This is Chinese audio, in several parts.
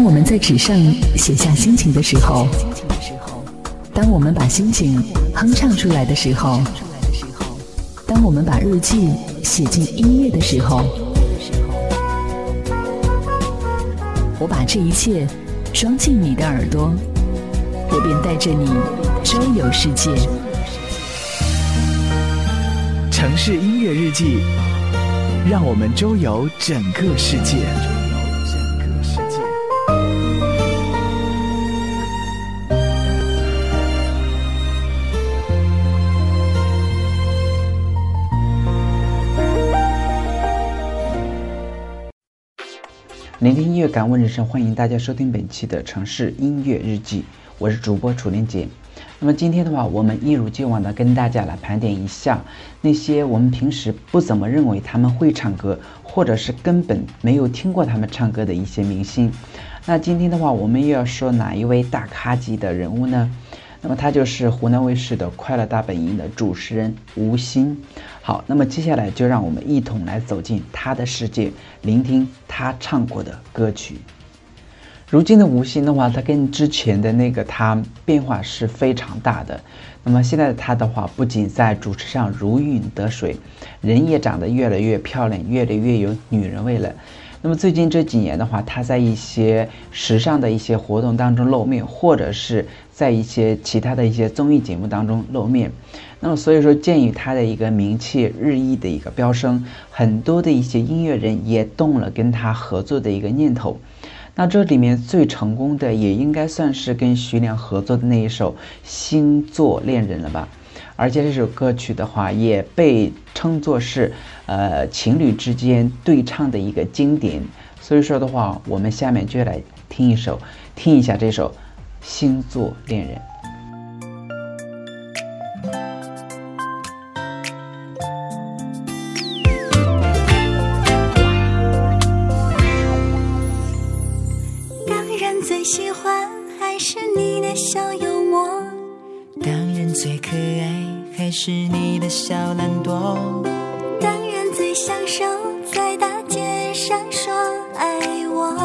当我们在纸上写下心情的时候，当我们把心情哼唱出来的时候，当我们把日记写进音乐的时候，我把这一切装进你的耳朵，我便带着你周游世界。城市音乐日记，让我们周游整个世界。聆听音乐，感悟人生，欢迎大家收听本期的城市音乐日记，我是主播楚林杰。那么今天的话，我们一如既往的跟大家来盘点一下那些我们平时不怎么认为他们会唱歌，或者是根本没有听过他们唱歌的一些明星。那今天的话，我们又要说哪一位大咖级的人物呢？那么他就是湖南卫视的《快乐大本营》的主持人吴昕。好，那么接下来就让我们一同来走进他的世界，聆听他唱过的歌曲。如今的吴昕的话，他跟之前的那个他变化是非常大的。那么现在的他的话，不仅在主持上如鱼得水，人也长得越来越漂亮，越来越有女人味了。那么最近这几年的话，他在一些时尚的一些活动当中露面，或者是在一些其他的一些综艺节目当中露面。那么所以说，鉴于他的一个名气日益的一个飙升，很多的一些音乐人也动了跟他合作的一个念头。那这里面最成功的，也应该算是跟徐良合作的那一首《星座恋人》了吧。而且这首歌曲的话，也被称作是，呃，情侣之间对唱的一个经典。所以说的话，我们下面就来听一首，听一下这首《星座恋人》。当然最喜欢还是你的小幽默，当然最可爱还是你的小懒惰，当然最享受在大街上说爱我。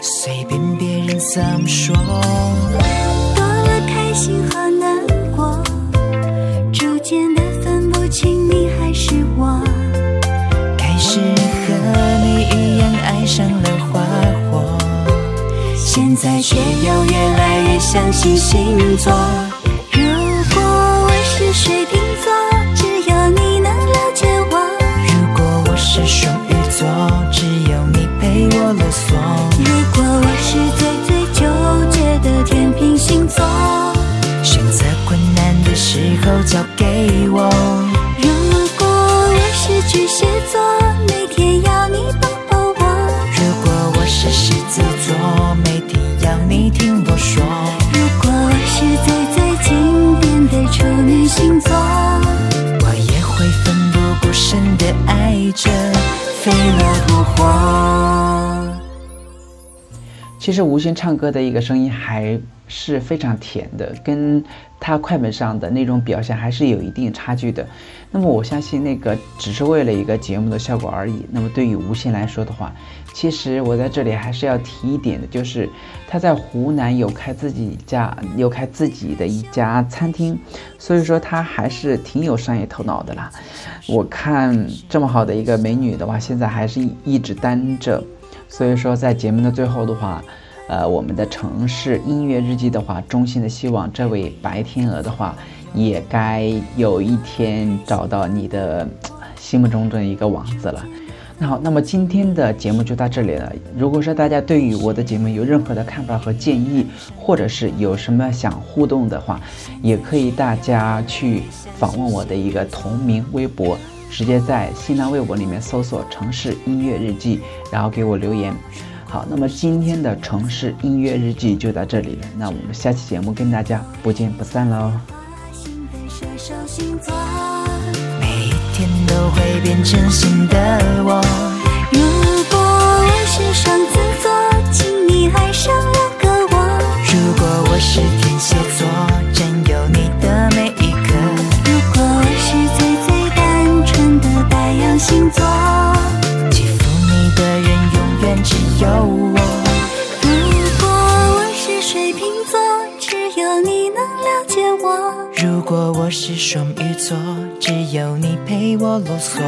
随便别人怎么说，多了开心和难过，逐渐的分不清你还是我。开始和你一样爱上了花火，现在却又越来越相信星座。水瓶座，只有你能了解我。如果我是双鱼座，只有你陪我啰嗦。如果我是最最纠结的天平星座，选择困难的时候交给我。如果我是巨蟹座，每天要你抱抱我。如果我是狮子座，每天要你听我说。如果我是最最经典的处女星座，我也会奋不顾身的爱着，飞蛾扑火。其实吴昕唱歌的一个声音还是非常甜的，跟他快门上的那种表现还是有一定差距的。那么我相信那个只是为了一个节目的效果而已。那么对于吴昕来说的话，其实我在这里还是要提一点的，就是他在湖南有开自己家有开自己的一家餐厅，所以说他还是挺有商业头脑的啦。我看这么好的一个美女的话，现在还是一直单着。所以说，在节目的最后的话，呃，我们的城市音乐日记的话，衷心的希望这位白天鹅的话，也该有一天找到你的心目中的一个王子了。那好，那么今天的节目就到这里了。如果说大家对于我的节目有任何的看法和建议，或者是有什么想互动的话，也可以大家去访问我的一个同名微博。直接在新浪微博里面搜索“城市音乐日记”，然后给我留言。好，那么今天的城市音乐日记就到这里了，那我们下期节目跟大家不见不散喽。每一天都会变成新的我。有我。如果我是水瓶座，只有你能了解我。如果我是双鱼座，只有你陪我啰嗦。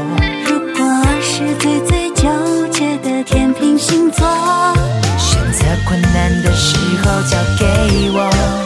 如果我是最最纠结的天平星座，选择困难的时候交给我。